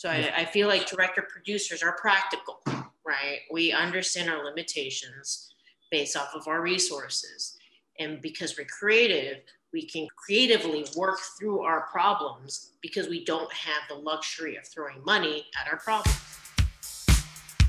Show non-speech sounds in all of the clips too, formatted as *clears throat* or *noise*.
So I, I feel like director producers are practical, right? We understand our limitations based off of our resources. And because we're creative, we can creatively work through our problems because we don't have the luxury of throwing money at our problems.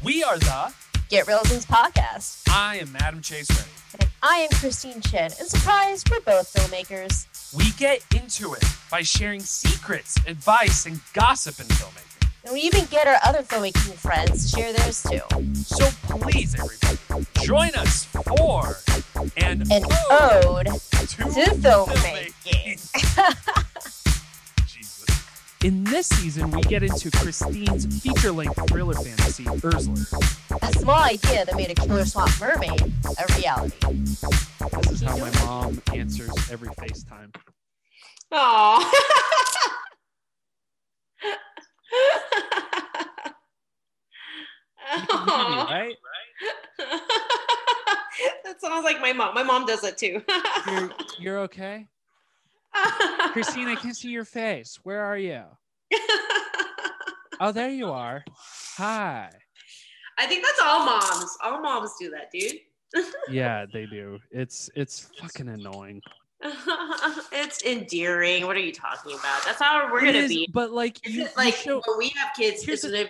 We are the Get Realisms podcast. I am Adam Chase Ready. And I am Christine Chen. And surprise, we're both filmmakers. We get into it by sharing secrets, advice, and gossip in filmmaking. And we even get our other filmmaking friends to share theirs too. So please, everybody, join us for an, An ode to filmmaking. *laughs* Jesus. In this season, we get into Christine's feature-length thriller fantasy, Ursula. A small idea that made a killer swamp mermaid a reality. This is how my mom answers every FaceTime. Aww. *laughs* You can right? *laughs* that sounds like my mom. My mom does it too. *laughs* You're, you're okay? Christine, I can't see your face. Where are you? *laughs* Oh, there you are. Hi. I think that's all moms. All moms do that, dude. Yeah, they do. It's it's fucking annoying. *laughs* it's endearing. What are you talking about? That's how we're It gonna is, be. but like you, like show- when we have kids, it's gonna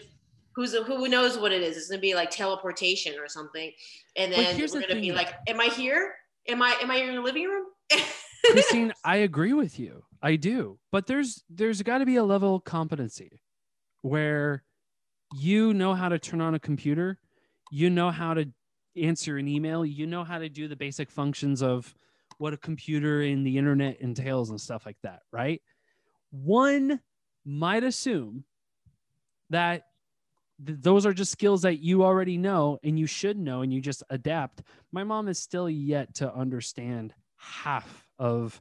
who's who knows what it is. It's gonna be like teleportation or something, and then we're the gonna be like, "Am I here? Am I am I in the living room?" Christine, *laughs* I agree with you. I do. But there's there's got to be a level of competency where you know how to turn on a computer, you know how to answer an email, you know how to do the basic functions of what a computer and the internet entails and stuff like that, right? One might assume that th- those are just skills that you already know and you should know and you just adapt. My mom is still yet to understand half of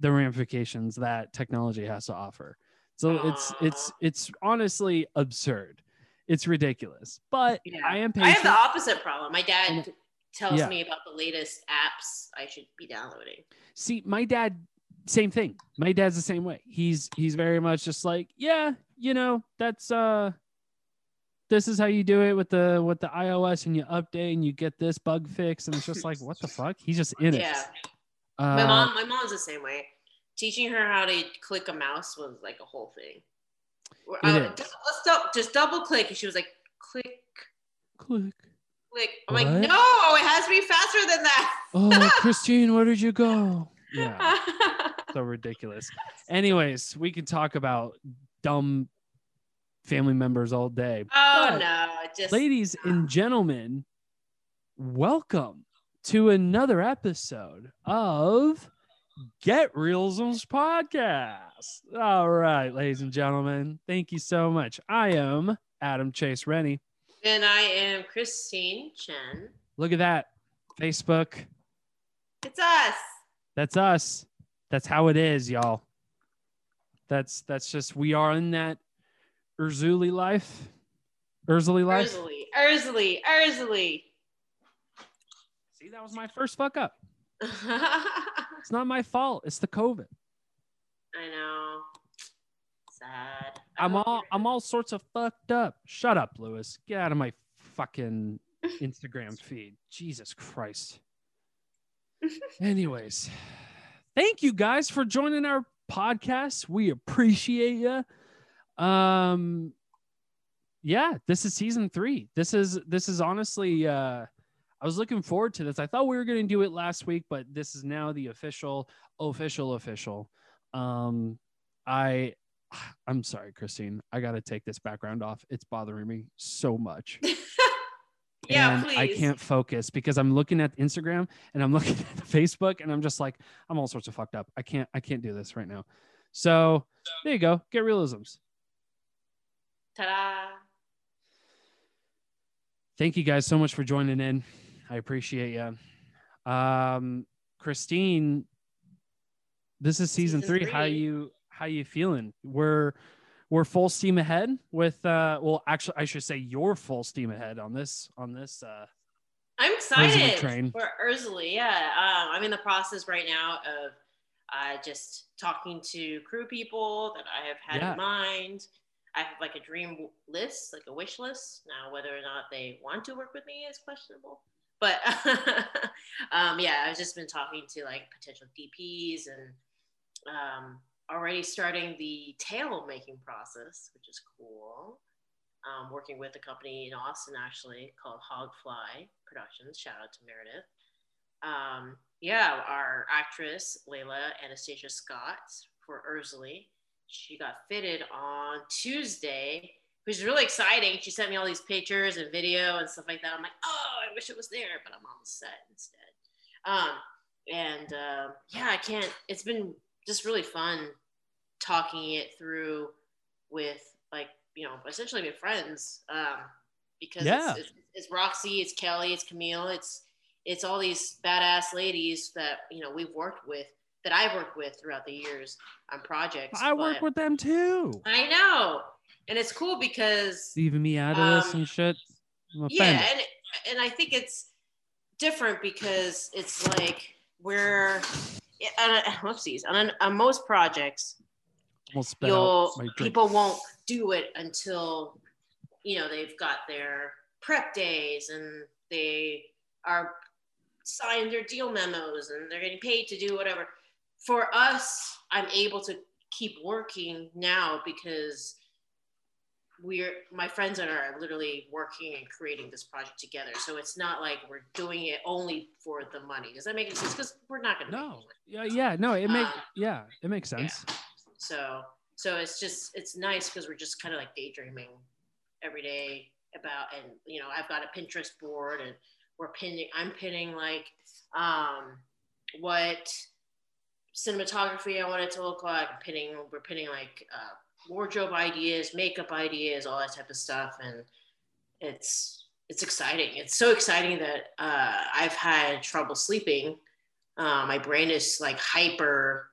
the ramifications that technology has to offer. So it's it's it's honestly absurd. It's ridiculous. But Yeah. I am I have the opposite problem. My dad tells yeah. me about the latest apps I should be downloading. See, my dad, same thing. My dad's the same way. He's he's very much just like, yeah, you know, that's uh this is how you do it with the with the iOS and you update and you get this bug fix. And it's just like, what the fuck? He's just in it. Yeah, Uh, my mom, my mom's the same way. Teaching her how to click a mouse was like a whole thing. Uh, just- let's dou- just double click, and she was like, "Click, click. Click." I'm What? like, "No, it has to be faster than that." Oh, *laughs* Christine, where did you go? Yeah. *laughs* so ridiculous. Anyways, we can talk about dumb family members all day. oh But, no, just Ladies and gentlemen, welcome to another episode of Get Realisms Podcast. All right, ladies and gentlemen, thank you so much. I am Adam Chase Rennie. And I am Christine Chen. Look at that. Facebook. It's us. That's us. That's how it is, y'all. That's that's just we are in that Urzuli life. Urzuli life. Urzuli, Urzuli, Urzuli. See, that was my first fuck up. *laughs* It's not my fault. It's the COVID. I know. Sad. I'm all I'm all sorts of fucked up. Shut up, Lewis. Get out of my fucking Instagram *laughs* feed. Jesus Christ. *laughs* Anyways, thank you guys for joining our podcast. We appreciate you. Um yeah, this is season 3. This is this is honestly uh I was looking forward to this. I thought we were going to do it last week, but this is now the official official official. Um I *sighs* I'm sorry, Christine. I got to take this background off. It's bothering me so much. *laughs* yeah, and please. I can't focus because I'm looking at Instagram and I'm *laughs* looking at Facebook and I'm just like, I'm all sorts of fucked up. I can't, I can't do this right now. So there you go. Get realisms. Ta-da. Thank you guys so much for joining in. I appreciate you. Um, Christine, this is season, Season three. How three. you, how you feeling? We're, we're full steam ahead with, uh, well, actually, I should say you're full steam ahead on this, on this, uh, I'm excited train. for Urzuli. Yeah, um, I'm in the process right now of uh, just talking to crew people that I have had Yeah. in mind. I have like a dream list, like a wish list. Now, whether or not they want to work with me is questionable. But *laughs* um, yeah, I've just been talking to like potential DPs and um, already starting the tail making process, which is cool. Um, working with a company in Austin actually called Hogfly Productions. Shout out to Meredith. Um, yeah, our actress Layla Anastasia Scott for Ursley. she got fitted on Tuesday, which is really exciting. She sent me all these pictures and video and stuff like that. I'm like, oh, I wish it was there, but I'm on the set instead. Um, and uh, yeah, I can't. It's been just really fun talking it through with like you know essentially my friends um, because yeah. it's, it's, it's Roxy, it's Kelly, it's Camille, it's it's all these badass ladies that you know we've worked with that I've worked with throughout the years on projects. I work with them too. I know, and it's cool because leaving me out of um, this and shit. yeah, and and I think it's different because it's like we're on whoopsies on, on most projects. You'll people won't do it until you know they've got their prep days and they are signed their deal memos and they're getting paid to do whatever for us, I'm able to keep working now because we're my friends and I are literally working and creating this project together. So it's not like we're doing it only for the money. Does that make sense? Because we're not gonna. No. Yeah. Yeah. No. It makes. Uh, yeah. It makes sense. Yeah. So so it's just it's nice because we're just kind of like daydreaming every day about and you know I've got a Pinterest board and we're pinning. I'm pinning like um what cinematography I want it to look like. Pinning, we're pinning like uh, wardrobe ideas, makeup ideas, all that type of stuff, and it's it's exciting. It's so exciting that uh, I've had trouble sleeping. Uh, my brain is like hyper.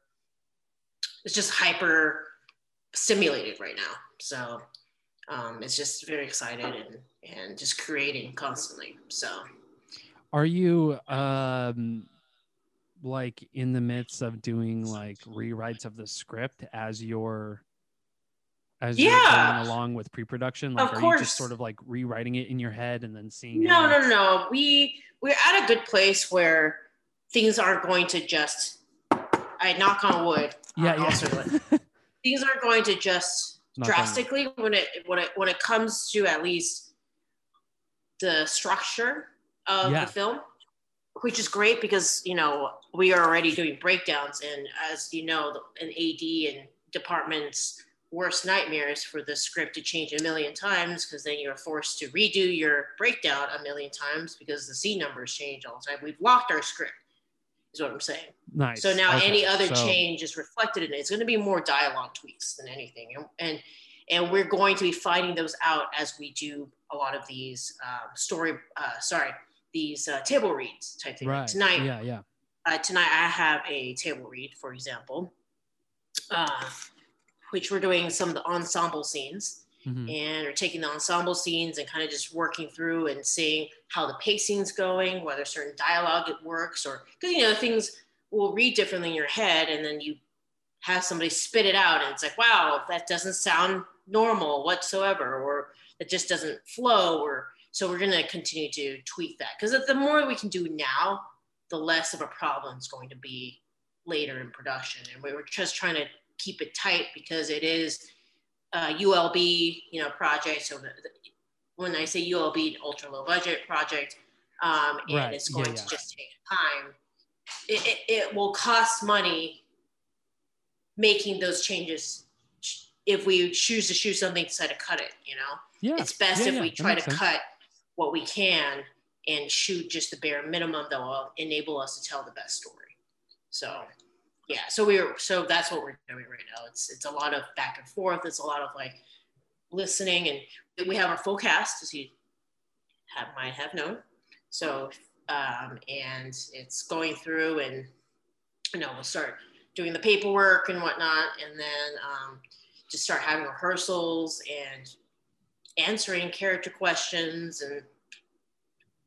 It's just hyper stimulated right now. So um, it's just very excited and and just creating constantly. So, are you um like in the midst of doing like rewrites of the script as you're as yeah. you're going along with pre-production like of are course. you just sort of like rewriting it in your head and then seeing no no no no we we're at a good place where things aren't going to just i knock on wood. Yeah, yeah. things *laughs* aren't going to just drastically when it when it when it comes to at least the structure of yeah. the film which is great because you know we are already doing breakdowns. And as you know an ad and departments worst nightmares for the script to change a million times because then you're forced to redo your breakdown a million times because the scene numbers change all the time. We've locked our script is what i'm saying nice so now okay. any other so... change is reflected in it it's going to be more dialogue tweaks than anything and, and and we're going to be finding those out as we do a lot of these um, story uh, sorry these uh, table reads type thing. Right. Tonight, yeah, yeah. Uh, tonight I have a table read, for example, uh, which we're doing some of the ensemble scenes. Mm-hmm. And we're taking the ensemble scenes and kind of just working through and seeing how the pacing's going, whether certain dialogue it works, or because you know things will read differently in your head, and then you have somebody spit it out, and it's like, wow, that doesn't sound normal whatsoever, or it just doesn't flow, or so we're going to continue to tweak that because the more we can do now, the less of a problem it's going to be later in production. And we were just trying to keep it tight because it is a ULB, you know, project. So the, when I say ULB an ultra low budget project, um, and right. it's going yeah, yeah. to just take time, it, it, it will cost money making those changes if we choose to shoot something instead of cut it, you know? Yeah. It's best yeah, if we try to sense. cut what we can and shoot just the bare minimum that will enable us to tell the best story. So yeah, so we're so that's what we're doing right now. It's it's a lot of back and forth. It's a lot of like listening, and we have our full cast, as you have might have known. So um, and it's going through, and you know we'll start doing the paperwork and whatnot, and then um, just start having rehearsals and answering character questions and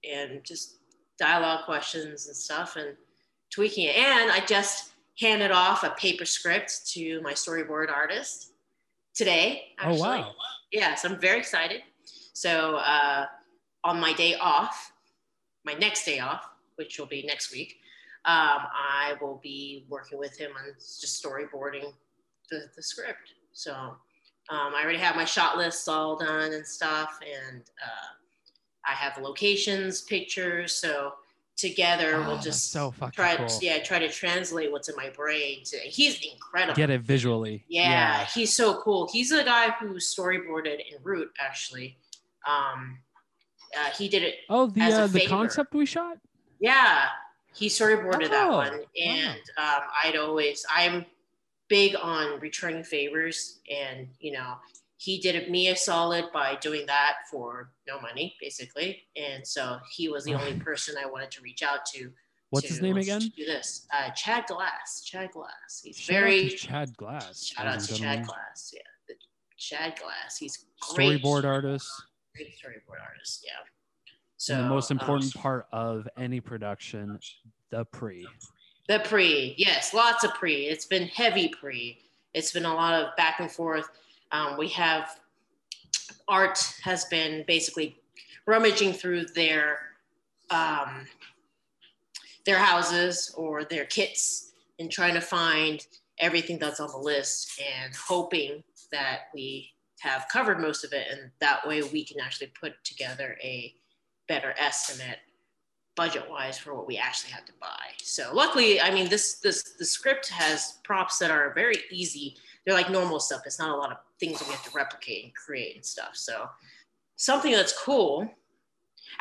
and just dialogue questions and stuff and tweaking it. And I just handed off a paper script to my storyboard artist today. Actually. Oh wow! Yeah, so I'm very excited. So uh, on my day off, my next day off, which will be next week, um, I will be working with him on just storyboarding the, the script. So um, I already have my shot lists all done and stuff, and uh, I have locations, pictures. So together Oh, we'll just so try cool. yeah try to translate what's in my brain. To, he's incredible. Get it visually. Yeah, he's so cool. He's the guy who storyboarded in Root, actually. Um, uh, he did it. Oh, the uh, the concept we shot. Yeah, he storyboarded that one and um, I'd always I'm big on returning favors, and you know he did me a solid by doing that for no money, basically, and so he was the only *sighs* person I wanted to reach out to. What's to his name again? Do this, uh, Chad Glass. Chad Glass. He's Shout out very Chad Glass. Shout out to Chad. Glass. Yeah, the Chad Glass. He's great. Storyboard artist. Great storyboard artist. Yeah. So and the most um, important part of any production, the pre. the pre, yes, lots of pre. It's been heavy pre. It's been a lot of back and forth. Um, we have art has been basically rummaging through their um, their houses or their kits and trying to find everything that's on the list and hoping that we have covered most of it and that way we can actually put together a better estimate budget wise for what we actually have to buy. So luckily i mean this this the script has props that are very easy they're like normal stuff it's not a lot of things that we have to replicate and create and stuff so something that's cool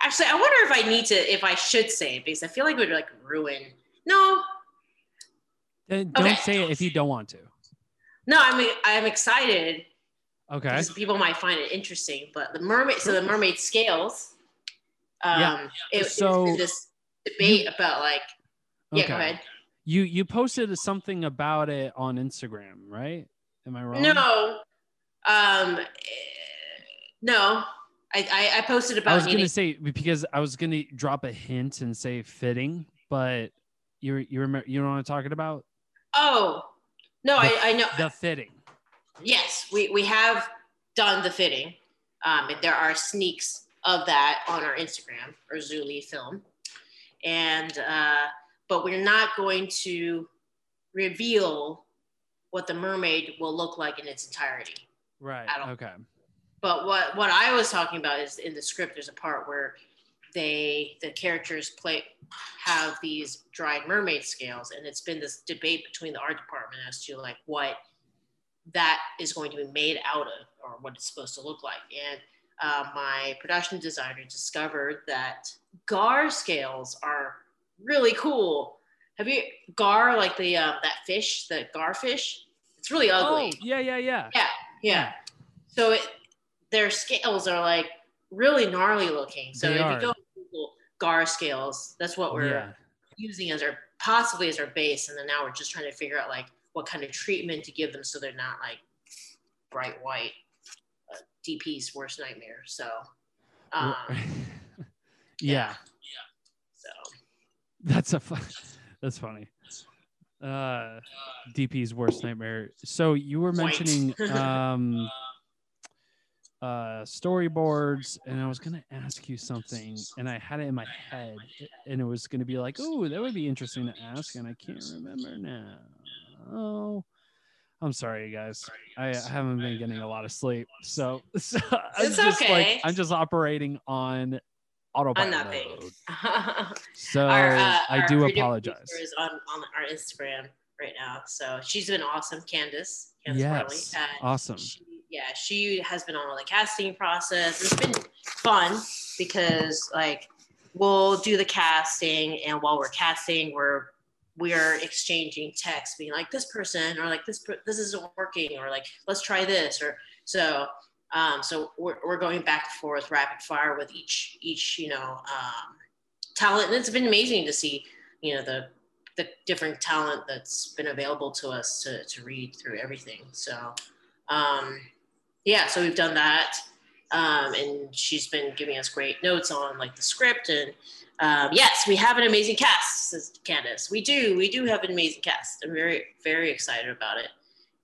actually i wonder if i need to if i should say it because i feel like it would like ruin no Then don't Okay. say it if you don't want to. no I mean i'm excited Okay. because people might find it interesting. But the mermaid, so the mermaid scales. Um, Yeah. It, So this debate about like, yeah, go ahead. You you posted something about it on Instagram, right? Am I wrong? No, um, no, I, I, I posted about I was gonna say because I was gonna drop a hint and say fitting, but you you remember you know what I'm talking about? Oh, no, I, I know. The fitting. Yes, we, we have done the fitting. Um, and there are sneaks of that on our Instagram or Zuli film. And, uh, but we're not going to reveal what the mermaid will look like in its entirety. Right. Okay. But what, what I was talking about is in the script, there's a part where they, the characters play, have these dried mermaid scales. And it's been this debate between the art department as to like what that is going to be made out of or what it's supposed to look like. And uh, my production designer discovered that gar scales are really cool. Have you gar like the um, that fish, the gar fish? It's really ugly. Oh yeah yeah yeah. Yeah, yeah. So it, their scales are like really gnarly looking. So They if are. you go Google gar scales, that's what we're Yeah. using as our possibly as our base, and then now we're just trying to figure out like what kind of treatment to give them so they're not like bright white. Uh, DP's worst nightmare. So, um, *laughs* yeah. so That's a fun, *laughs* that's funny. Uh DP's worst nightmare. So you were mentioning *laughs* um uh storyboards and I was to ask you something and I had it in my head and it was to be like, "Oh, that would be interesting to ask." And I can't remember now. Oh. I'm sorry, you guys. I, I haven't been getting a lot of sleep. So, *laughs* so I'm It's just okay. like I'm just operating on autopilot. on that vein. So Our, uh, I do apologize. Is on, on our Instagram right now. So she's been awesome, Candace. Candace Yes. Uh, awesome. she- yeah, she has been on all the casting process. It's been fun because like we'll do the casting, and while we're casting, we're we're exchanging texts, being like this person or like this per- this isn't working or like let's try this or so. Um, so we're, we're going back and forth rapid fire with each each you know um, talent, and it's been amazing to see you know the the different talent that's been available to us to to read through everything. So um, yeah, so we've done that. Um, and she's been giving us great notes on like the script and um, yes, we have an amazing cast, says Candace. We do, we do have an amazing cast. I'm very, very excited about it.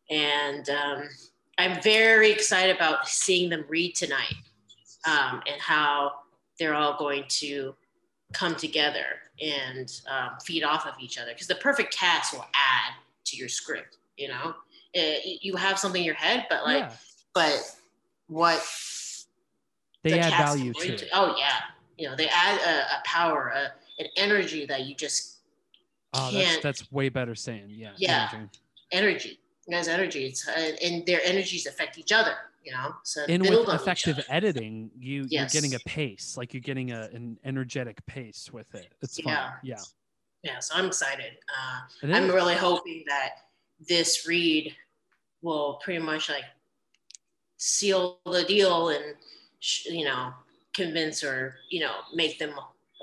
And um, I'm very excited about seeing them read tonight um, and how they're all going to come together and um, feed off of each other because the perfect cast will add to your script you know it, you have something in your head but like yeah. but what They the add value bring to oh yeah you know they add a, a power a, an energy that you just Oh, that's that's way better saying. Yeah. Yeah. energy. energy guys energy it's uh, and their energies affect each other you know so And with effective editing, you you're getting a pace, like you're getting a, an energetic pace with it. It's fun. Yeah. Yeah. yeah so i'm excited uh, I'm really hoping that this read will pretty much like seal the deal and sh- you know convince or you know make them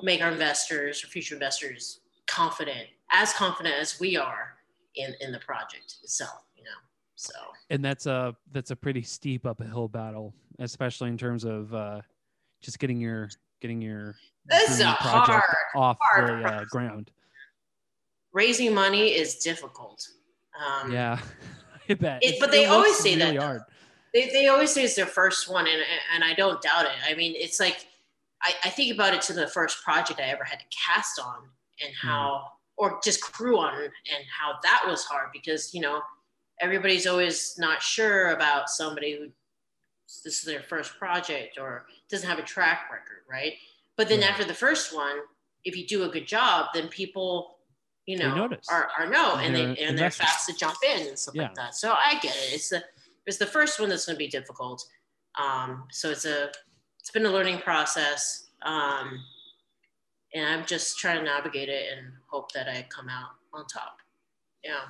make our investors or future investors confident as confident as we are in in the project itself so and that's a that's a pretty steep uphill battle, especially in terms of uh, just getting your getting your dream a hard, off hard the uh, ground. raising money is difficult um, Yeah, *laughs* I bet. It- but they always say that, really though. hard. they, they always say it's their first one and, and i don't doubt it i mean it's like I, I think about it to the first project i ever had to cast on and how or just crew on and how that was hard because you know everybody's always not sure about somebody who this is their first project or doesn't have a track record right? But then Right. after the first one if you do a good job then people you know are, are no and they They're and they're fast to jump in and stuff Yeah. like that. So i get it. It's the it's the first one that's going to be difficult. Um, so it's a it's been a learning process. Um, and i'm just trying to navigate it and hope that i come out on top. Yeah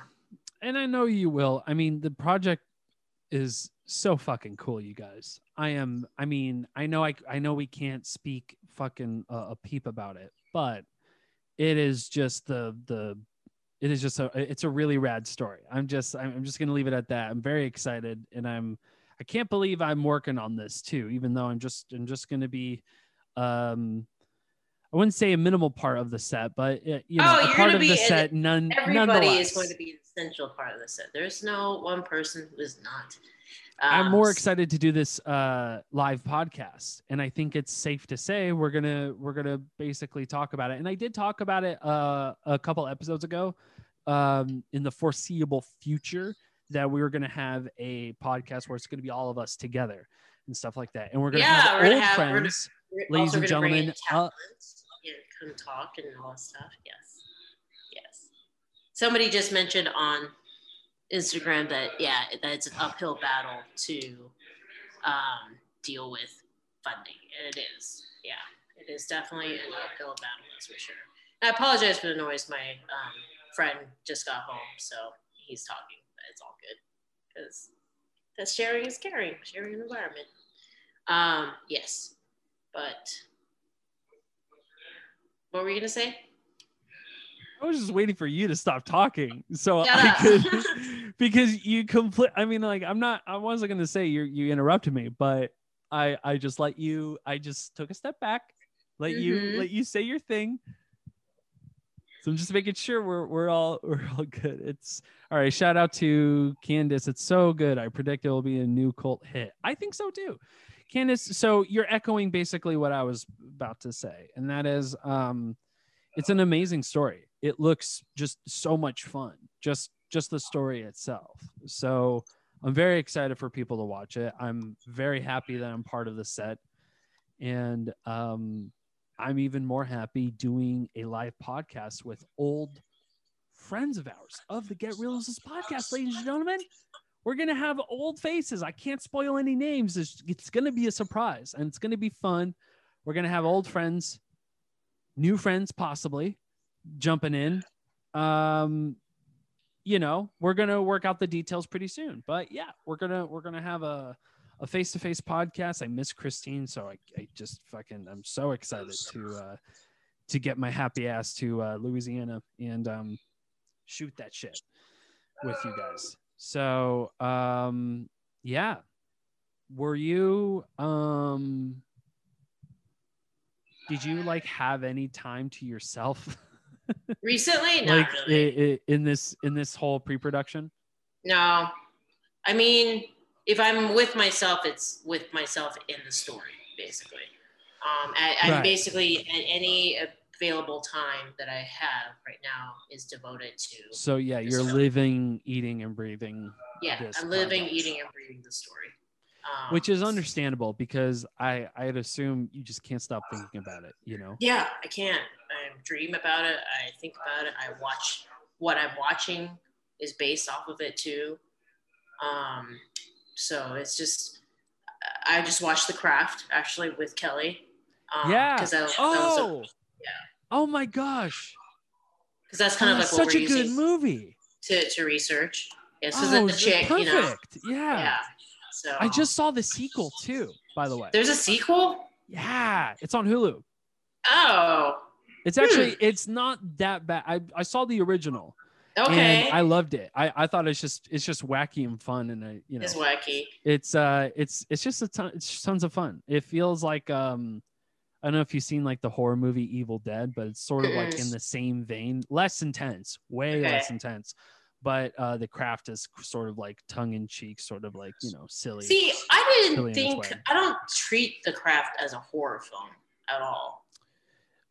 and I know you will. I mean, the project is so fucking cool, you guys. I am. I mean, I know. I I know we can't speak fucking uh, a peep about it, but it is just the the. It is just a. It's a really rad story. I'm just. I'm just gonna leave it at that. I'm very excited, and I'm. I can't believe I'm working on this too, even though I'm just. I'm just gonna be. Um, I wouldn't say a minimal part of the set, but uh, you know, Oh, a part of the set. None. everybody is going to be essential part of the set there's no one person who is not I'm Um, more excited to do this uh, live podcast, and I think it's safe to say we're gonna we're gonna basically talk about it. And I did talk about it uh, a couple episodes ago, um, in the foreseeable future that we were gonna have a podcast where it's gonna be all of us together and stuff like that. And we're gonna Yeah, have we're gonna old have- gonna- friends. We're ladies and gonna bring in gentlemen, uh, and come talk and all that stuff. Yes. Somebody just mentioned on Instagram that yeah, that it's an uphill battle to um, deal with funding, and it is. Yeah, it is definitely an uphill battle. That's for sure. I apologize for the noise. My um, friend just got home, so he's talking, but it's all good because that's sharing is caring. Sharing an environment. Um, yes, but what were you gonna say? I was just waiting for you to stop talking so Shut I up. *laughs* could *laughs* because you complete I mean like I'm not I wasn't gonna say you you interrupted me, but I I just let you I just took a step back, let you Mhm. let you say your thing. So I'm just making sure we're we're all *laughs* we're all good. It's all right. Shout out to Candace. It's so good. I predict it will be a new cult hit. I think so too. Candace, so you're echoing basically what I was about to say, and that is um it's an amazing story. It looks just so much fun. Just just the story itself. So I'm very excited for people to watch it. I'm very happy that I'm part of the set. And um I'm even more happy doing a live podcast with old friends of ours of the Get Realisms podcast, ladies and gentlemen. We're gonna have old faces. I can't spoil any names. It's, it's gonna be a surprise and it's gonna be fun. We're gonna have old friends, new friends possibly jumping in. Um, you know, we're gonna work out the details pretty soon. But yeah, we're gonna we're gonna have a a face to face podcast. I miss Christine, so I, I just fucking I'm so excited to uh to get my happy ass to uh, Louisiana and um shoot that shit with you guys. So um yeah. Were you um did you like have any time to yourself *laughs* Recently, not like really. i- i- in this in this whole pre-production? No, I mean, if I'm with myself, it's with myself in the story, basically. Um, I, I'm Right. basically at any available time that I have right now is devoted to. So yeah, you're So- living, eating, and breathing, Yeah, I'm living, project. eating, and breathing the story. Um, which is understandable because I I'd assume you just can't stop thinking about it. You know. Yeah, I can't. I dream about it. I think about it. I watch what I'm watching is based off of it too. Um, so it's just I just watched The Craft actually with Kelly. Um, yeah. because oh. that yeah. Oh my gosh. because that's kind of Oh, like what such we're a good movie. to, to research. Yeah, so oh, the chick, perfect. you know, yeah. yeah. So I just saw the sequel too, by the way. there's a sequel. Yeah, it's on Hulu. Oh, It's actually it's not that bad. I, I saw the original okay. and I loved it. I, I thought it's just it's just wacky and fun and I, you know it's wacky. it's uh it's it's just a ton it's just tons of fun. It feels like um I don't know if you've seen like the horror movie Evil Dead, but it's sort of like in the same vein, less intense, way Okay. less intense. But uh the craft is sort of like tongue in cheek, sort of like, you know, silly. See, I didn't think. I don't treat The Craft as a horror film at all.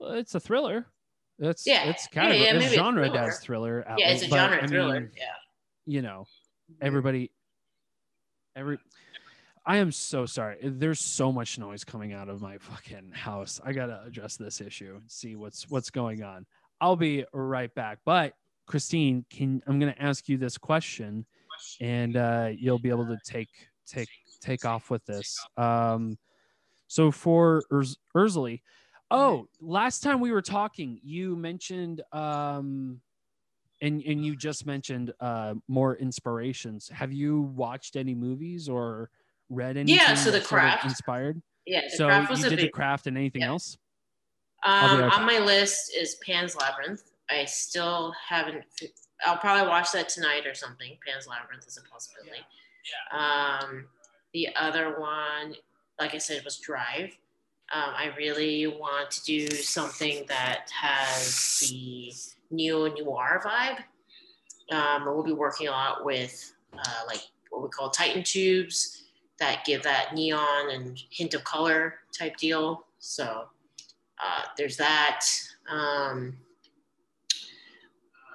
Well, it's a thriller. It's Yeah, it's kind yeah, yeah, of it's a genre thriller. as thriller. Yeah, it's a but, genre I thriller. mean, yeah. you know, everybody every I am so sorry. There's so much noise coming out of my fucking house. I gotta address this issue and see what's what's going on. I'll be right back. But Christine, can I'm gonna ask you this question and uh you'll be able to take take take off with this. Um so for Ursula, oh, last time we were talking, you mentioned um and and you just mentioned uh more inspirations have you watched any movies or read anything Yeah, so The that sort of Craft. inspired Yeah, The so Craft was you a did the craft and anything yeah. else Um, right on my list is Pan's Labyrinth. I still haven't. I'll probably watch that tonight or something. Pan's Labyrinth is a possibility. yeah Um, the other one, like I said, was Drive. Um, I really want to do something that has the neo noir vibe. Um, we'll be working a lot with uh, like what we call Titan tubes that give that neon and hint of color type deal. So uh, there's that. Um,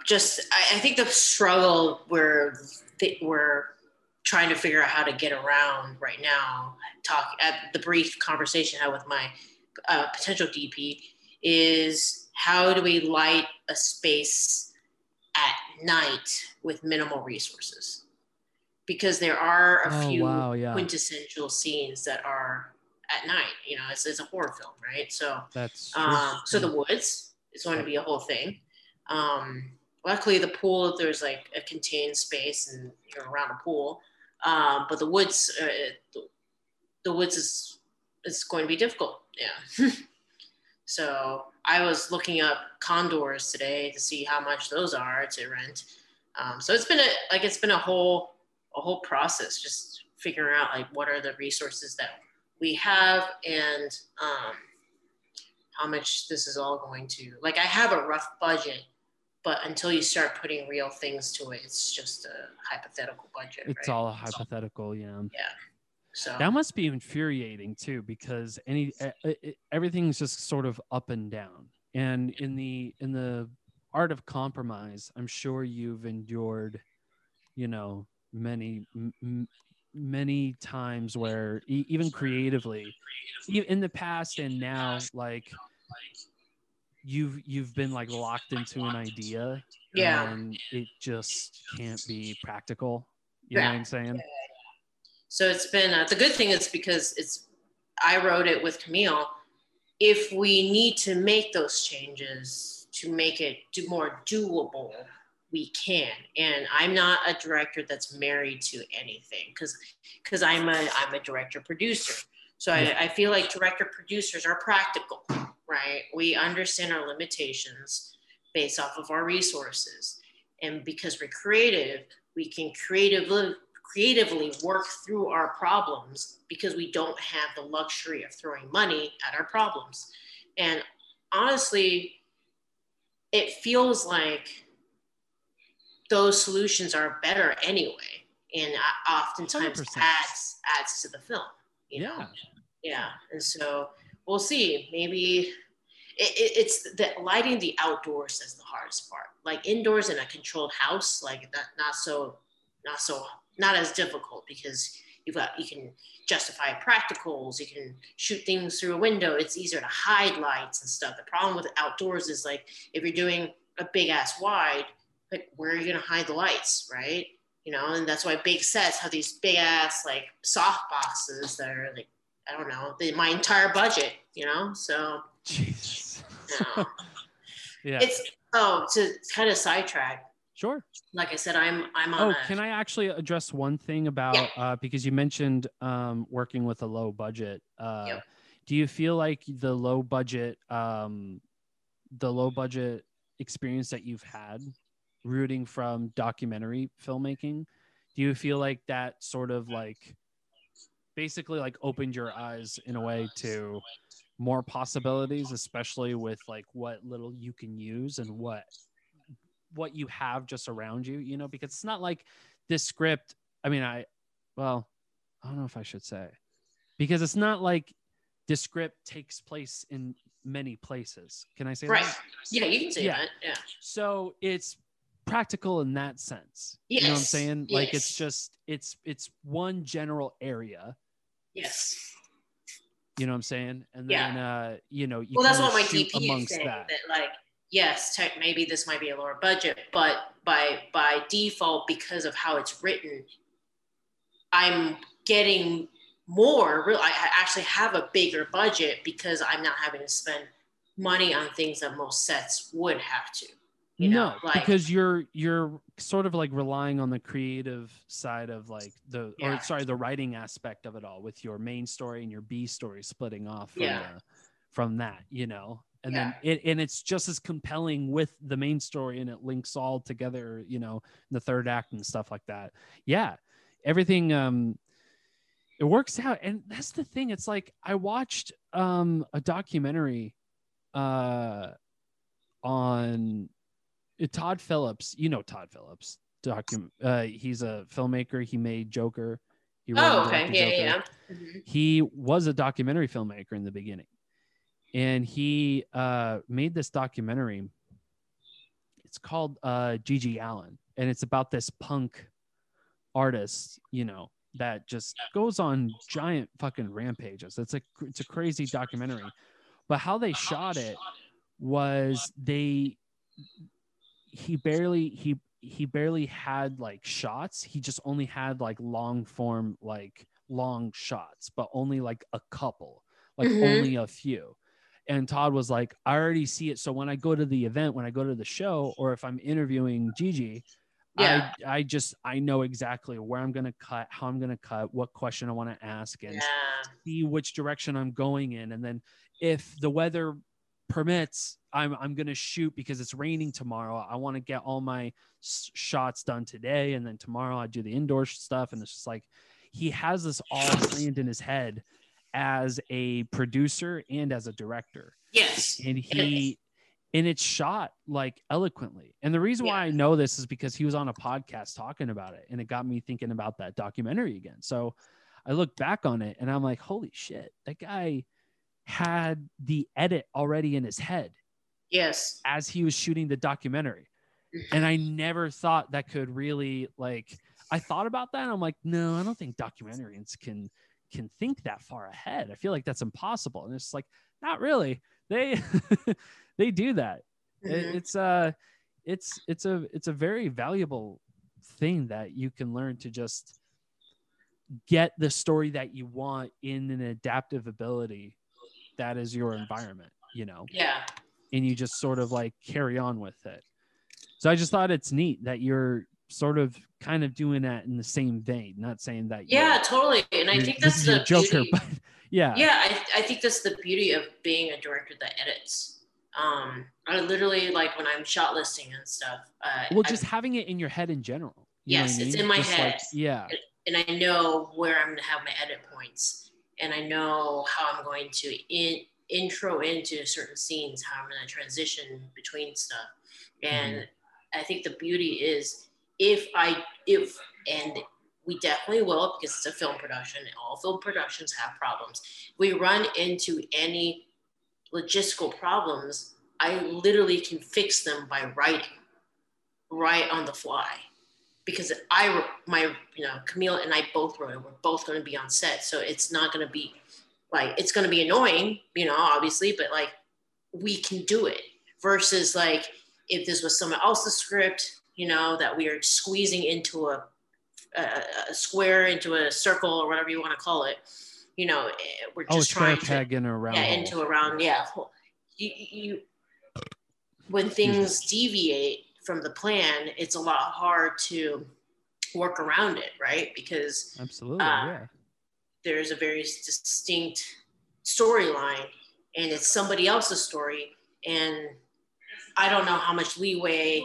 just, I, I think the struggle we're th- we're trying to figure out how to get around right now. Talk at the brief conversation I had with my uh, potential DP is how do we light a space at night with minimal resources? Because there are a oh few wow yeah quintessential scenes that are at night. You know, it's, it's a horror film, right? So, that's um, so the woods is going to be a whole thing. Um, luckily, the pool there's like a contained space and you're around a pool, um, but the woods, uh, the, woods is is going to be difficult. Yeah. *laughs* so I was looking up condors today to see how much those are to rent. Um, so it's been a like it's been a whole a whole process just figuring out like what are the resources that we have and um, how much this is all going to like i have a rough budget but until you start putting real things to it it's just a hypothetical budget it's right? all hypothetical yeah yeah so that must be infuriating too because any everything's just sort of up and down. And in the in the art of compromise i'm sure you've endured you know many m- many times where e- even creatively in the past and now like you've you've been like locked into an idea Yeah. and it just can't be practical. You know what i'm saying so it's been uh, the good thing is because it's i wrote it with camille. If we need to make those changes to make it do more doable we can. And i'm not a director that's married to anything because because i'm a i'm a director producer. So I, I feel like director producers are practical right? We understand our limitations based off of our resources. And because we're creative we can creatively creatively work through our problems because we don't have the luxury of throwing money at our problems and honestly it feels like those solutions are better anyway and oftentimes 100%. adds adds to the film. You know? Yeah. yeah, and so we'll see. Maybe it, it, it's the lighting the outdoors is the hardest part. Like indoors in a controlled house, like not not so not so not as difficult because you've got you can justify practicals, you can shoot things through a window. It's easier to hide lights and stuff. The problem with outdoors is like if you're doing a big ass wide, like where are you gonna hide the lights, right? You know, and that's why big sets have these big ass like soft boxes that are like I don't know, the, my entire budget, you know. So Jesus. you know, *laughs* yeah. it's oh to kind of sidetrack. Sure. Like I said, I'm I'm on Oh, a can I actually address one thing about Yeah. uh, because you mentioned um, working with a low budget. Uh, Yep. Do you feel like the low budget, um, the low budget experience that you've had, rooting from documentary filmmaking, do you feel like that sort of like basically like opened your eyes in a way to more possibilities, especially with like what little you can use and what what you have just around you, you know, because it's not like this script. I mean, I, well, I don't know if I should say, because it's not like this script takes place in many places. Can I say right. that? Yeah, you can say Yeah. that. Yeah. So it's practical in that sense. Yes. You know what I'm saying? Yes? Like it's just, it's, it's one general area. Yes. You know what I'm saying? And Yeah. then, uh, you know, you well, that's what my DP is amongst saying. that. That. like, yes, tech, maybe this might be a lower budget, but by by default, because of how it's written, I'm getting more. Real, I actually have a bigger budget because I'm not having to spend money on things that most sets would have to. You no, know, like because you're you're sort of like relying on the creative side of like the or sorry the writing aspect of it all with your main story and your B story splitting off from Yeah. the, from that, you know. And Yeah. then it and it's just as compelling with the main story and it links all together, you know, in the third act and stuff like that. Yeah. Everything um it works out and that's the thing it's like I watched um a documentary uh on Todd Phillips, you know Todd Phillips. Docu- uh, he's a filmmaker. He made Joker. He Oh, okay. Yeah, yeah, Joker. yeah. Mhm. He was a documentary filmmaker in the beginning, and he uh, made this documentary. It's called uh, GG Allin, and it's about this punk artist, you know, that just goes on giant fucking rampages. It's a it's a crazy documentary, but how they shot it was they he barely he he barely had like shots he just only had like long form like long shots but only like a couple like Mhm. only a few and todd was like i already see it so when i go to the event when i go to the show or if i'm interviewing GG Yeah. I, I just i know exactly where i'm going to cut how i'm going to cut what question i want to ask and Yeah. see which direction I'm going in. And then if the weather permits, I'm I'm gonna shoot because it's raining tomorrow. I want to get all my s- shots done today, and then tomorrow I do the indoor stuff. And it's just like he has this all planned in his head as a producer and as a director, Yes. and he. And it's shot like eloquently. And the reason why I know this is because he was on a podcast talking about it. And it got me thinking about that documentary again. So I look back on it and I'm like, holy shit, that guy had the edit already in his head Yes. as he was shooting the documentary. Mm-hmm. And I never thought that could really like I thought about that and I'm like, no, I don't think documentarians can can think that far ahead. I feel like that's impossible. And it's like, not really. They *laughs* they do that. Mhm. it's uh it's it's a it's a very valuable thing that you can learn to just get the story that you want in an adaptive ability that is your environment you know Yeah. and you just sort of like carry on with it so i just thought it's neat that you're sort of kind of doing that in the same vein not saying that Yeah, totally. And I think that's the joker beauty. but *laughs* yeah yeah I, I think that's the beauty of being a director that edits um i literally like when i'm shot listing and stuff uh, well I- just having it in your head in general you know what Yes, I it's in my Just like- head. yeah and i know where i'm to have my edit points and i know how i'm going to in, intro into certain scenes how i'm to transition between stuff and Mm-hmm. i think the beauty is if i if and we definitely will because it's a film production. and All film productions have problems. We run into any logistical problems. I literally can fix them by writing, right on the fly, because I my you know Camille and I both wrote it. We're both going to be on set, so it's not going to be like it's going to be annoying, you know, obviously, but like we can do it versus like if this was someone else's script, you know, that we are squeezing into a a, a square into a circle or whatever you want to call it. You know, eh, we're Oh, just square trying to in a round yeah hole. into a round yeah. You, you when things deviate from the plan, it's a lot hard to work around it, right? Because Absolutely, uh, yeah. there's a very distinct storyline and it's somebody else's story and i don't know how much leeway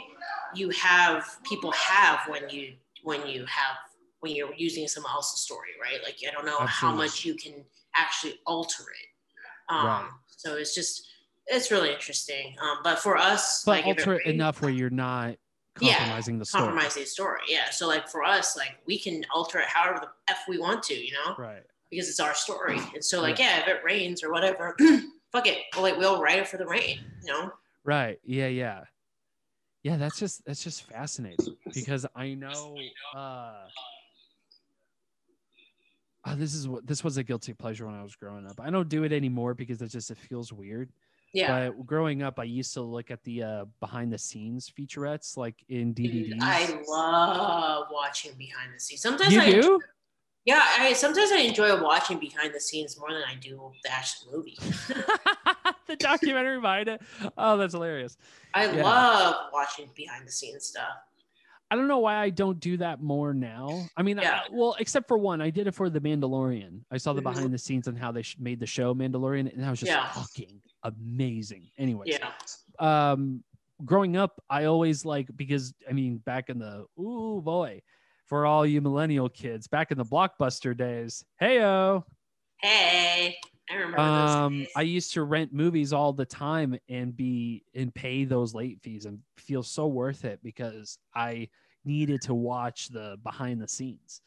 you have people have when you when you have when you're using someone else's story right like i don't know how much you can actually alter it um Right. so it's just it's really interesting um but for us But like alter it enough where you're not Yeah, compromising the story. compromise the story yeah so like for us like we can alter it however the f we want to you know Right. because it's our story. And so, like, yeah, if it rains or whatever, *clears throat* fuck it. Well, like, we'll write it for the rain, you know? Right. Yeah, yeah. Yeah, that's just that's just fascinating *laughs* because I know uh oh, this is what this was a guilty pleasure when I was growing up. I don't do it anymore because it just it feels weird. Yeah. But growing up, I used to look at the uh behind the scenes featurettes like in DVDs. Dude, I love watching behind the scenes. Sometimes you I do? yeah, I sometimes I enjoy watching behind the scenes more than I do the actual movie. *laughs* the documentary behind it. Oh, that's hilarious. I Yeah. love watching behind the scenes stuff. I don't know why I don't do that more now. I mean, I- well, except for one, I did it for the Mandalorian. I saw the Mhm. behind the scenes on how they sh- made the show Mandalorian, and that was just Yeah. fucking amazing. Anyways, Yeah. um, growing up, I always like because I mean, back in the ooh boy, for all you millennial kids, back in the blockbuster days, heyo, Hey, I remember um. I used to rent movies all the time and be and pay those late fees and feel so worth it because I needed to watch the behind the scenes,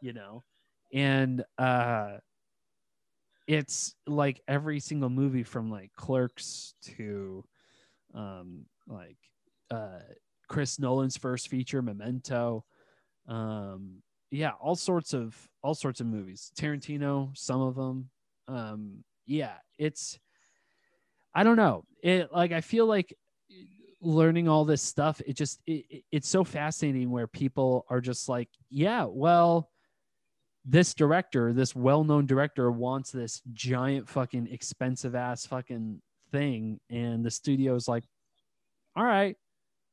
you know, and uh, it's like every single movie from like Clerks to um, like uh, Chris Nolan's first feature, Memento. Um, yeah, all sorts of all sorts of movies. Tarantino, some of them. Um, yeah, it's I don't know. It like I feel like learning all this stuff. It just it, it- it's so fascinating where people are just like, yeah, well, this director, this well-known director, wants this giant fucking expensive ass fucking thing, and the studio's like, all right,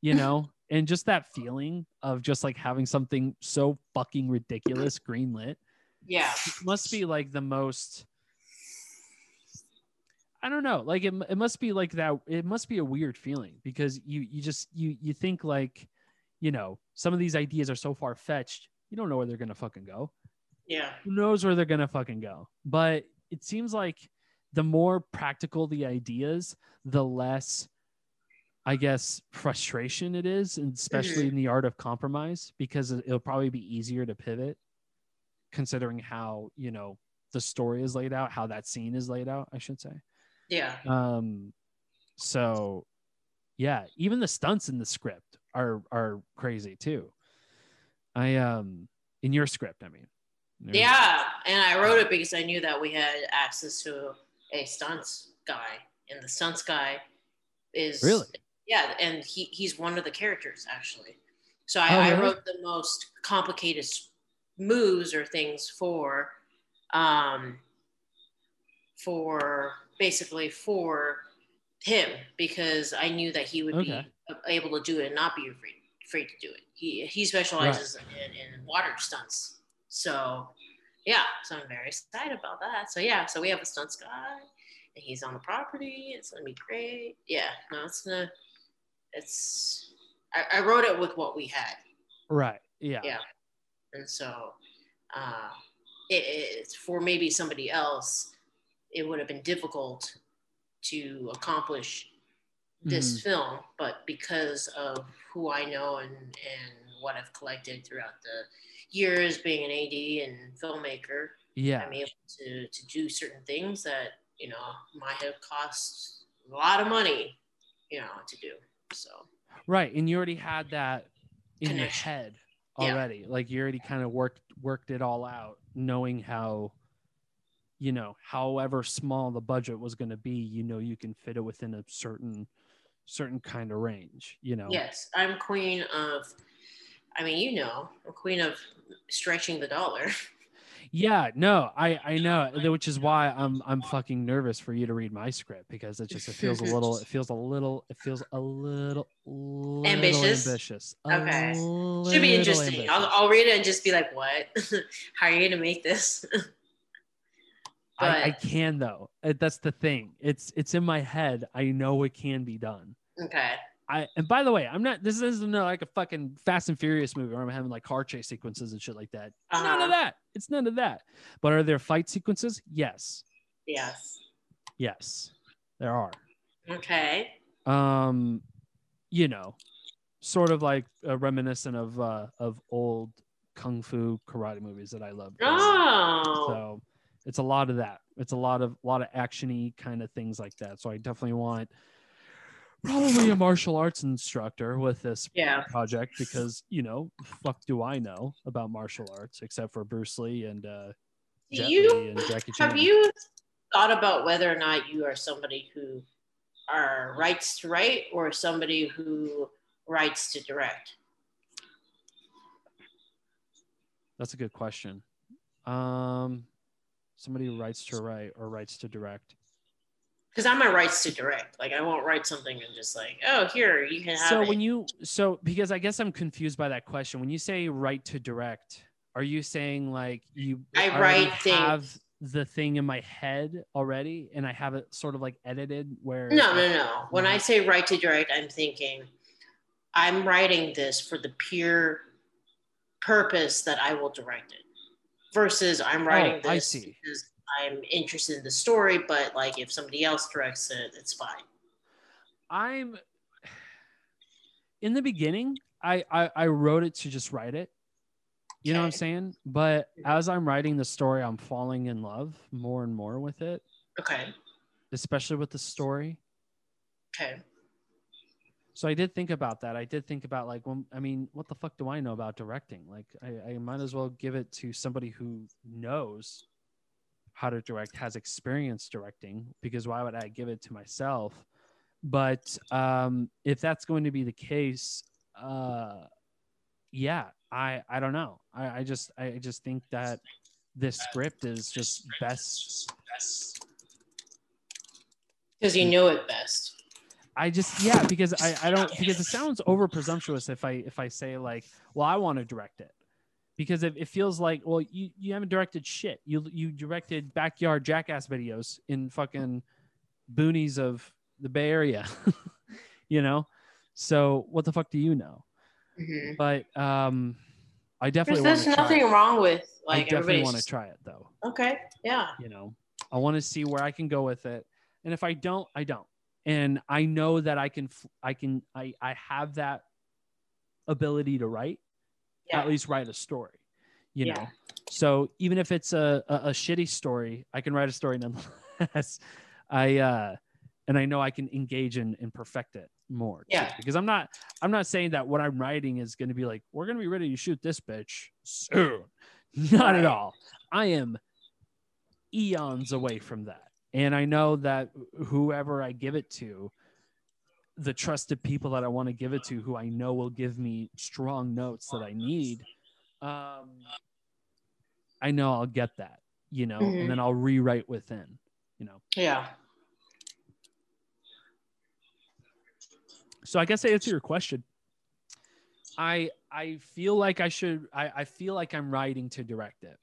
you *laughs* know, and just that feeling of just like having something so fucking ridiculous *clears throat* greenlit yeah. must be like the most I don't know. Like it, it must be like that. It must be a weird feeling because you you just you you think like, you know, some of these ideas are so far fetched. You don't know where they're gonna fucking go. Yeah. Who knows where they're gonna fucking go? But it seems like the more practical the ideas, the less, I guess, frustration it is, and especially in the art of compromise, because it- it'll probably be easier to pivot, considering how you know the story is laid out, how that scene is laid out. I should say. Yeah. Um, so yeah, even the stunts in the script are are crazy too. I um in your script, I mean. Yeah. And I wrote it because I knew that we had access to a stunts guy. And the stunts guy is Really? Yeah, and he, he's one of the characters actually. So I, Oh, I wrote the most complicated moves or things for um for basically for him because I knew that he would Okay. be able to do it and not be afraid afraid to do it. He he specializes in, in water stunts. So yeah, so I'm very excited about that. So yeah, so we have a stunts guy and he's on the property. It's gonna be great. Yeah, no, it's gonna it's I, I wrote it with what we had. Right. Yeah. Yeah. And so uh it, it's for maybe somebody else, it would have been difficult to accomplish this Mm-hmm. film, but because of who I know and and what I've collected throughout the years being an AD and filmmaker. Yeah. I'm able to to do certain things that you know might have cost a lot of money, you know, to do. So Right. And you already had that in your head Yeah. already. Like you already kind of worked worked it all out, knowing how, you know, however small the budget was going to be, you know, you can fit it within a certain certain kind of range, you know. yes, I'm queen of. I mean, you know, I'm queen of stretching the dollar. *laughs* Yeah, no, I I know, which is why I'm I'm fucking nervous for you to read my script because it *laughs* just it feels a little it feels a little it feels a little, little Ambitious? ambitious. Okay. Should be interesting. I'll. I'll read it and just be like, "What? *laughs* How are you gonna make this?" *laughs* I, I can though. That's the thing. It's it's in my head. I know it can be done. okay. I and by the way, I'm not. This isn't like a fucking Fast and Furious movie where I'm having like car chase sequences and shit like that. None Uh-huh. of that. It's none of that. But are there fight sequences? Yes, Yes. yes, there are. Okay. Um, you know, sort of like uh, reminiscent of uh of old kung fu karate movies that I love. Oh. So it's a lot of that. It's a lot of a lot of actiony kind of things like that. So I definitely want probably a *laughs* martial arts instructor with this yeah. project because you know, fuck do I know about martial arts except for Bruce Lee and uh Do Jet you and Jackie Chan. have you thought about whether or not you are somebody who are writes to write or somebody who writes to direct? That's a good question. Um somebody who writes to write or writes to direct. Because I'm a rights to direct. Like I won't write something and just like, oh, here you can have so it. when you so because i guess i'm confused by that question when you say right to direct are you saying like you I write things. have the thing in my head already and i have it sort of like edited where no, no, no. When I say write to direct, I'm thinking I'm writing this for the pure purpose that I will direct it. Versus I'm oh, writing Oh, I see. because I'm interested in the story, but like if somebody else directs it, it's fine. i'm in the beginning I, I i wrote it to just write it you know what i'm saying but as i'm writing the story i'm falling in love more and more with it Okay. especially with the story Okay. So I did think about that. I did think about like, well, I mean, what the fuck do I know about directing? Like, I, I might as well give it to somebody who knows how to direct, has experience directing, because why would I give it to myself? But um, if that's going to be the case, uh, yeah, I I don't know. I, I just I just think that this script is just best Because you know it best. I just yeah because I I don't because it sounds over presumptuous if I if I say like well I want to direct it because it, it feels like well you you haven't directed shit you you directed backyard jackass videos in fucking boonies of the Bay Area *laughs* you know so what the fuck do you know Mhm. but um I definitely There's, want to try nothing it. wrong with like I definitely want to try it though Okay. Yeah. you know i want to see where i can go with it and if i don't i don't and i know that i can i can i i have that ability to write Yeah. at least write a story you Yeah. know so even if it's a, a a shitty story i can write a story *laughs* nonetheless i uh and i know i can engage and, and perfect it more too. Yeah. because i'm not i'm not saying that what i'm writing is going to be like we're going to be ready to shoot this bitch soon *laughs* not at all i am eons away from that and i know that whoever i give it to the trusted people that i want to give it to who i know will give me strong notes that i need um i know i'll get that you know Mhm. and then i'll rewrite within you know Yeah. so i guess to answer your question i i feel like i should i, I feel like i'm writing to direct it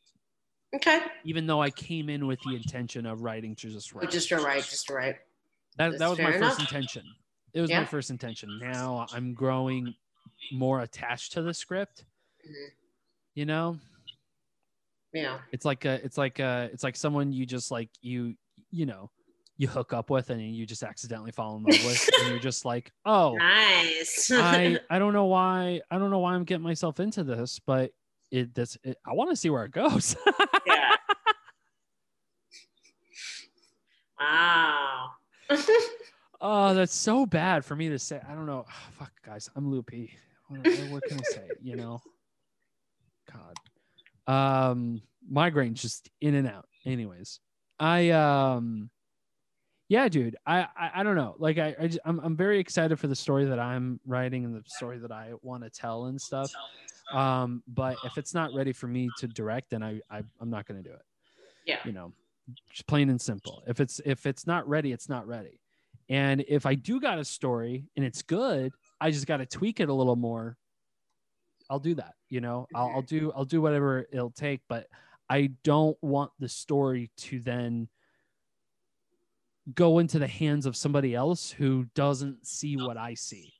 Okay. even though i came in with the intention of writing to just write just to write, Just a right. that, that's that was my fair first intention it was my first intention now i'm growing more attached to the script Mhm. you know Yeah. it's like a it's like a it's like someone you just like you you know you hook up with and you just accidentally fall in love with and you're just like *laughs* oh Nice. i *laughs* i don't know why i don't know why i'm getting myself into this but it this it, i want to see where it goes *laughs* yeah. Wow. Oh that's so bad for me to say. I don't know. Fuck guys i'm loopy what, what can i say you know? God. Um migraine just in and out. Anyways i um yeah dude i i, I don't know. Like i, I just, I'm, I'm very excited for the story that i'm writing and the story that i want to tell and stuff. Um but if it's not ready for me to direct then i, I i'm not going to do it. Yeah. you know just plain and simple. If it's if it's not ready it's not ready and if i do got a story and it's good i just got to tweak it a little more i'll do that you know I'll, I'll do i'll do whatever it'll take but i don't want the story to then go into the hands of somebody else who doesn't see what i see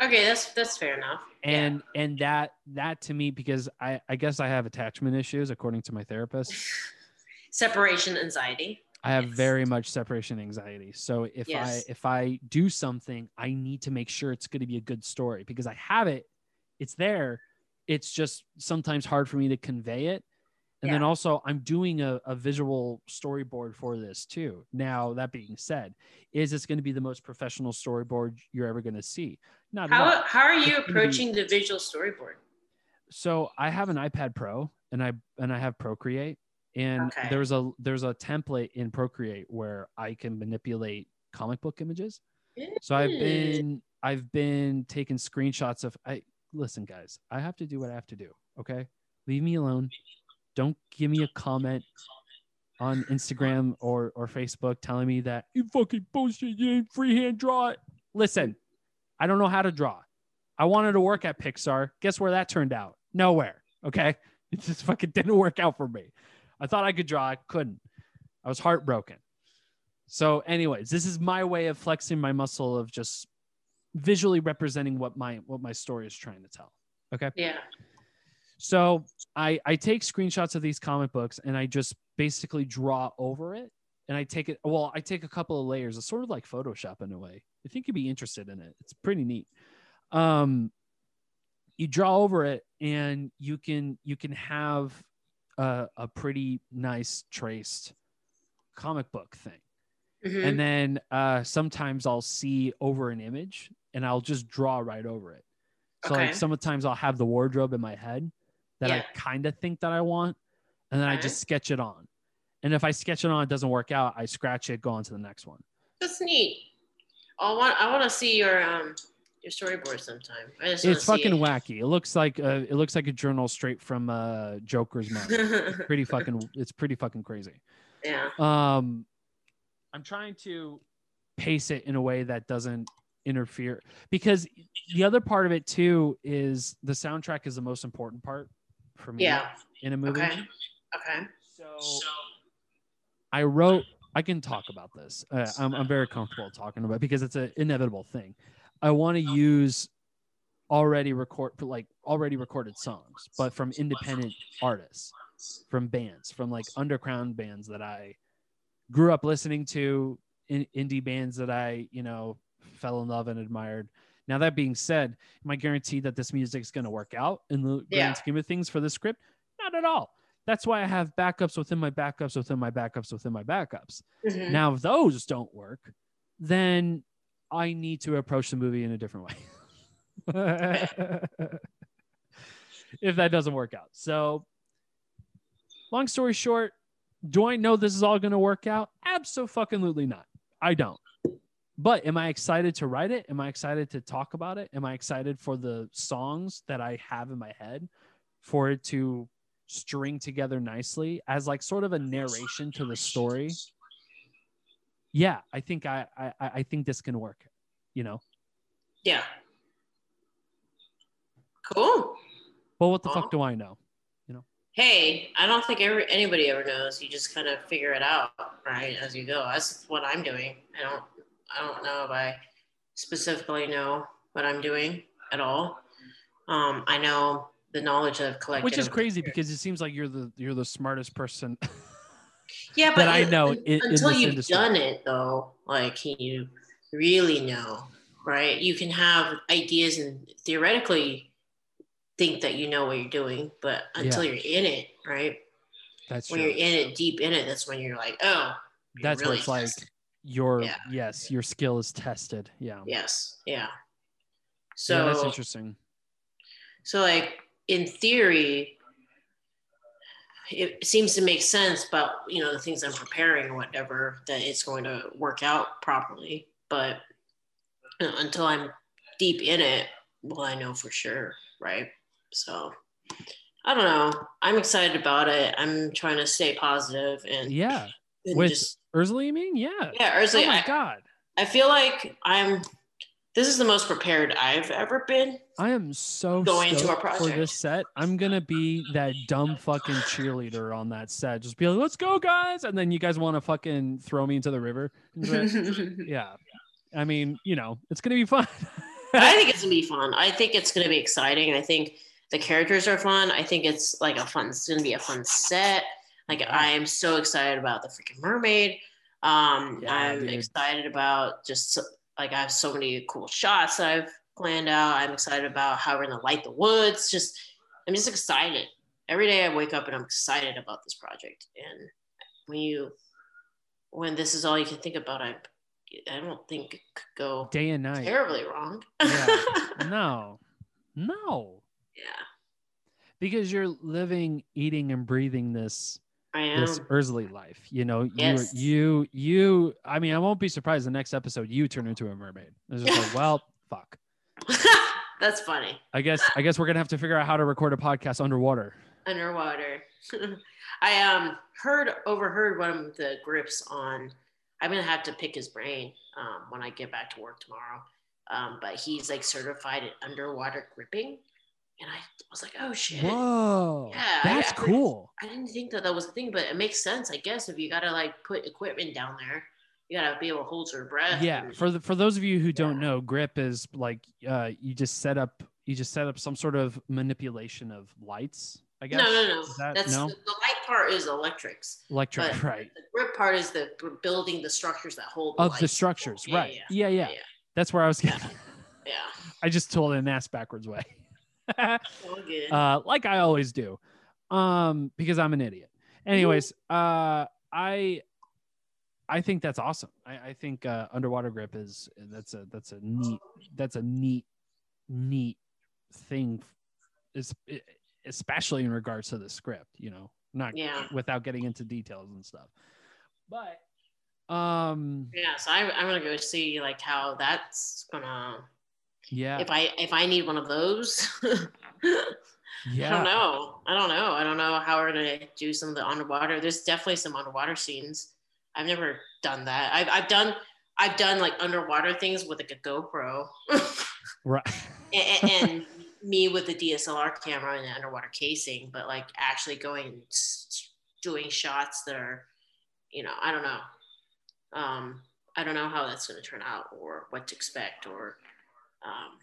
Okay, that's that's fair enough. and and that that to me because i i guess i have attachment issues according to my therapist *laughs* Separation anxiety. I have Yes. very much separation anxiety. So if Yes. I if I do something, I need to make sure it's going to be a good story because I have it, it's there. It's just sometimes hard for me to convey it. And then also I'm doing a, a visual storyboard for this too. Now that being said, is this going to be the most professional storyboard you're ever going to see? Not. How how are you It's gonna be- approaching the visual storyboard? so I have an iPad Pro and I and I have Procreate and Okay. there's a there's a template in Procreate where I can manipulate comic book images. So I've Mm. been I've been taking screenshots of I listen guys, I have to do what I have to do, okay? Leave me alone. Don't give me a comment on Instagram or or Facebook telling me that you fucking bullshit, you freehand draw it. Listen, I don't know how to draw. I wanted to work at Pixar. Guess where that turned out? Nowhere. Okay. *laughs* It just fucking didn't work out for me. I thought I could draw, I couldn't. I was heartbroken. So, anyways, this is my way of flexing my muscle of just visually representing what my what my story is trying to tell. Okay. Yeah. So I I take screenshots of these comic books and I just basically draw over it. And I take it, well, I take a couple of layers. It's sort of like Photoshop in a way. I think you'd be interested in it. It's pretty neat. Um, you draw over it and you can you can have a, a pretty nice traced comic book thing Mhm. and then uh, sometimes I'll see over an image and I'll just draw right over it. So like Okay. sometimes I'll have the wardrobe in my head that I kind of think that I want, and then I just sketch it on. And if I sketch it on, it doesn't work out, I scratch it, go on to the next one. That's neat. I want I want to see your um your storyboard sometime. It's fucking it. wacky. It looks like uh, it looks like a journal straight from uh, Joker's mind. pretty *laughs* fucking. It's pretty fucking crazy. yeah. um i'm trying to pace it in a way that doesn't interfere because the other part of it too is the soundtrack is the most important part for me Yeah. in a movie Okay. Okay. so i wrote i can talk about this uh, I'm, I'm very comfortable talking about it because it's an inevitable thing i want to use already record like already recorded songs but from independent artists from bands from like underground bands that i grew up listening to in, indie bands that i you know fell in love and admired now that being said am i guaranteed that this music is going to work out in the Yeah. grand scheme of things for the script not at all that's why i have backups within my backups within my backups within my backups Mhm. now if those don't work then i need to approach the movie in a different way. *laughs* If that doesn't work out. So long story short do i know this is all going to work out? Absolutely not. I don't. But am i excited to write it? Am i excited to talk about it? Am i excited for the songs that i have in my head for it to string together nicely as like sort of a narration to the story yeah i think i i, I think this can work you know Yeah. Cool. but what the Aw. fuck do i know You know? Hey, I don't think ever anybody ever knows. You just kind of figure it out, right, as you go. That's what I'm doing. I don't I don't know if I specifically know what I'm doing at all. Um, I know the knowledge I've collected. which is crazy because it seems like you're the you're the smartest person *laughs* Yeah, but I know in until you've industry. done it though, like can you really know, right? You can have ideas and theoretically think that you know what you're doing, but until Yeah. you're in it, right? That's When true. you're in it, deep in it, that's when you're like, oh, you're That's really what it's like. Your Yeah. yes, your skill is tested. Yeah. Yes, yeah. yeah, So that's interesting. So, like in theory, it seems to make sense, but you know the things I'm preparing or whatever that it's going to work out properly. But you know, until I'm deep in it, well, I know for sure, right? So, I don't know. I'm excited about it. I'm trying to stay positive and, Yeah. and With just Erzuli, you mean? Yeah. yeah. Erzuli, oh my I, god. I feel like I'm. This is the most prepared I've ever been. I am so Going to stoked our for project. this set. I'm gonna be that dumb fucking cheerleader on that set. Just be like, "Let's go, guys!" And then you guys want to fucking throw me into the river. *laughs* yeah. I mean, you know, it's gonna be fun. I *laughs* think it's gonna be fun. I think it's gonna be exciting. I think the characters are fun. I think it's like a fun. It's gonna be a fun set. Like I am so excited about the freaking mermaid. Um, Yeah, I'm dude. excited about just like I have so many cool shots that I've planned out. I'm excited about how we're gonna light the woods. Just I'm just excited. Every day I wake up and I'm excited about this project. And when you when this is all you can think about, I I don't think it could go Day and night. terribly wrong. Yeah. *laughs* No. No. yeah, Because you're living, eating, and breathing this. This Erzuli life. You know, Yes. you you you I mean, I won't be surprised the next episode you turn into a mermaid. It's just like, *laughs* well, fuck. *laughs* That's funny. I guess I guess we're gonna have to figure out how to record a podcast underwater. Underwater. *laughs* I um heard overheard one of the grips on. I'm gonna have to pick his brain um, when I get back to work tomorrow. Um, but he's like certified in underwater gripping, and I was like, oh shit. Whoa. Yeah, That's I- cool. I didn't think that that was a thing, but it makes sense, I guess. If you gotta like put equipment down there, you gotta be able to hold your breath. Yeah. and- For the, for those of you who don't know, grip is like uh you just set up you just set up some sort of manipulation of lights, I guess. no, no, no. That- That's no? the, the light part is electrics. Electric, right. The grip part is the building the structures that hold Of the lights. structures, Yeah, right. Yeah, Yeah, yeah. yeah. That's where I was getting. yeah. *laughs* I just told it in an ass backwards way. Uh, like I always do, um, because I'm an idiot. Anyways, uh, I I think that's awesome. I, I think uh, underwater grip is that's a that's a neat that's a neat neat thing, is especially in regards to the script. You know, not Yeah. without getting into details and stuff, but um, yeah, so I, I'm gonna go see like how that's gonna. Yeah, If I if I need one of those, yeah, *laughs* I don't know. I don't know. I don't know how we're gonna do some of the underwater. There's definitely some underwater scenes. I've never done that. I've I've done I've done like underwater things with like a GoPro *laughs* right. and, and me with the DSLR camera and an underwater casing, but like actually going and doing shots that are, you know, I don't know. Um, I don't know how that's going to turn out or what to expect or, um,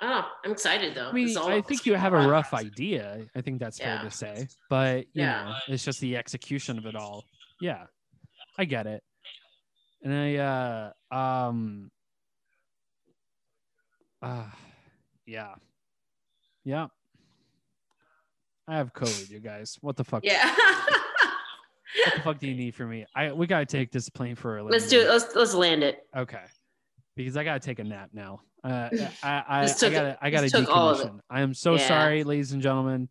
I don't know. I'm excited though. I mean, I think you have a rough idea. I think that's fair to say, but you Yeah. know, it's just the execution of it all. Yeah, I get it. And I, uh, um, uh, yeah, yeah. I have COVID, you guys. What the fuck? Yeah. What the fuck do you need from me? I we gotta take this plane for a little. let's do it. Let's let's land it. Okay, because I gotta take a nap now. Uh, *laughs* I I, This I gotta I gotta this took all of it. decommission. I am so Yeah. sorry, ladies and gentlemen.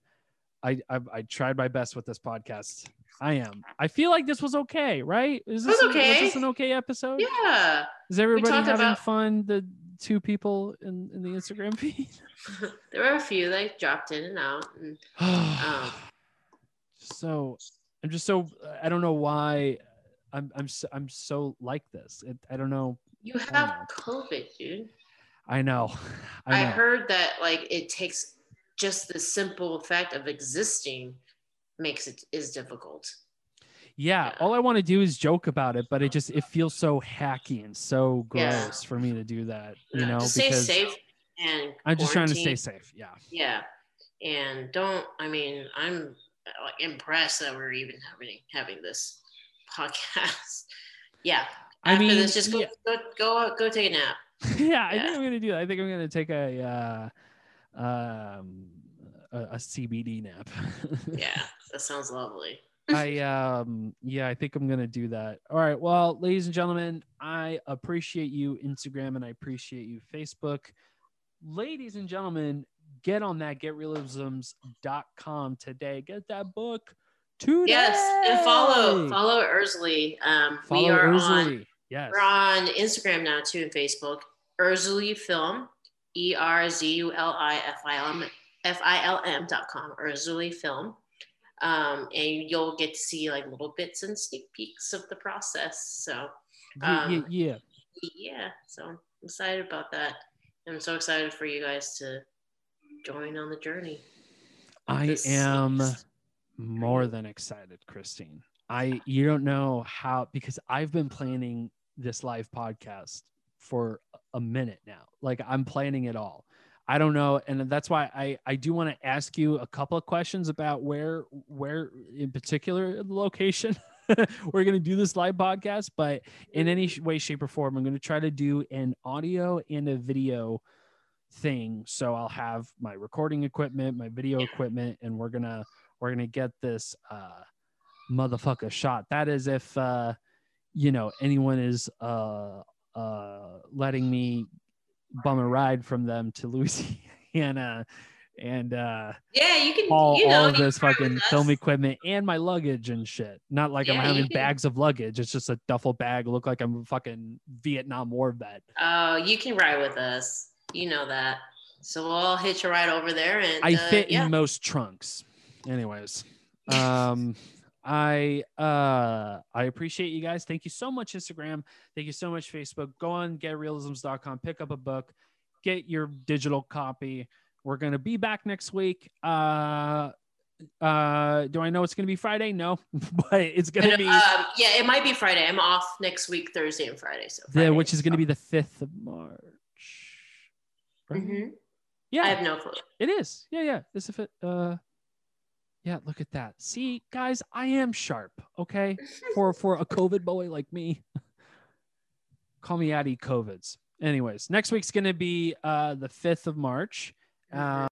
I, I I tried my best with this podcast. I am. I feel like this was okay, right? Is this was a- was this an okay episode? Yeah. Is everybody having about- fun? The two people in, in the Instagram feed. *laughs* There were a few that dropped in and out. And, *sighs* um, so I'm just so I don't know why I'm I'm so, I'm so like this. It, I don't know. You know. have COVID, dude. I know. *laughs* I, I heard that like it takes just the simple fact of existing makes it is difficult. Yeah, Yeah. all I want to do is joke about it, but it just it feels so hacky and so Yeah. gross for me to do that. You Yeah, know, just stay safe and I'm just trying to stay safe. Yeah. Yeah, and don't. I mean, I'm uh, impressed that we're even having having this *laughs* podcast. yeah. I After mean, this, just go, yeah. go go go take a nap. *laughs* yeah, I think I'm gonna do that. I think I'm gonna take a uh, um, a, a CBD nap. *laughs* Yeah, that sounds lovely. *laughs* I um yeah, I think I'm gonna do that. All right. Well, ladies and gentlemen, I appreciate you, Instagram, and I appreciate you, Facebook. Ladies and gentlemen, get on that getrealisms.com today. Get that book today. Yes, and follow follow Erzuli. Um, Follow we are on Erzuli. Yes. we're on Instagram now too and Facebook. Erzuli Film, E R Z U L I F I L M F I L M dot com. Erzuli Film. Um, and you'll get to see like little bits and sneak peeks of the process. So Yeah, yeah, um, yeah. yeah, so I'm excited about that. I'm so excited for you guys to join on the journey. I am sucks. more than excited, Christine. I you don't know how because I've been planning this live podcast for a minute now. Like I'm planning it all. I don't know, and that's why I I do want to ask you a couple of questions about where where in particular the location *laughs* we're going to do this live podcast, but in any way, shape, or form, I'm going to try to do an audio and a video thing. So I'll have my recording equipment, my video equipment, and we're gonna we're gonna get this uh motherfucker shot. That is if uh you know anyone is uh uh letting me bum a ride from them to *laughs* Louisiana and uh Yeah, you can. all, you know, all of this can ride with fucking film equipment and my luggage and shit. Not like I'm having can- bags of luggage. It's just a duffel bag. Look like I'm a fucking Vietnam War vet. Oh, you can ride with us. You know that. So we'll all hitch a ride over there, and I uh, fit yeah. in most trunks. Anyways, um, *laughs* I uh I appreciate you guys. Thank you so much, Instagram. Thank you so much, Facebook. Go on getrealisms.com, pick up a book, get your digital copy. We're gonna be back next week. Uh uh do I know it's gonna be Friday? No, *laughs* but it's gonna But, be um, yeah, it might be Friday. I'm off next week, Thursday and Friday. So the, which is gonna be the fifth of March. Right? Mhm. Yeah, I have no clue. It is. Yeah, yeah. It's if it uh yeah, look at that. See, guys, I am sharp, okay? For for a COVID boy like me. *laughs* Call me Addy COVIDs. Anyways, next week's gonna be uh the 5th of March. Uh,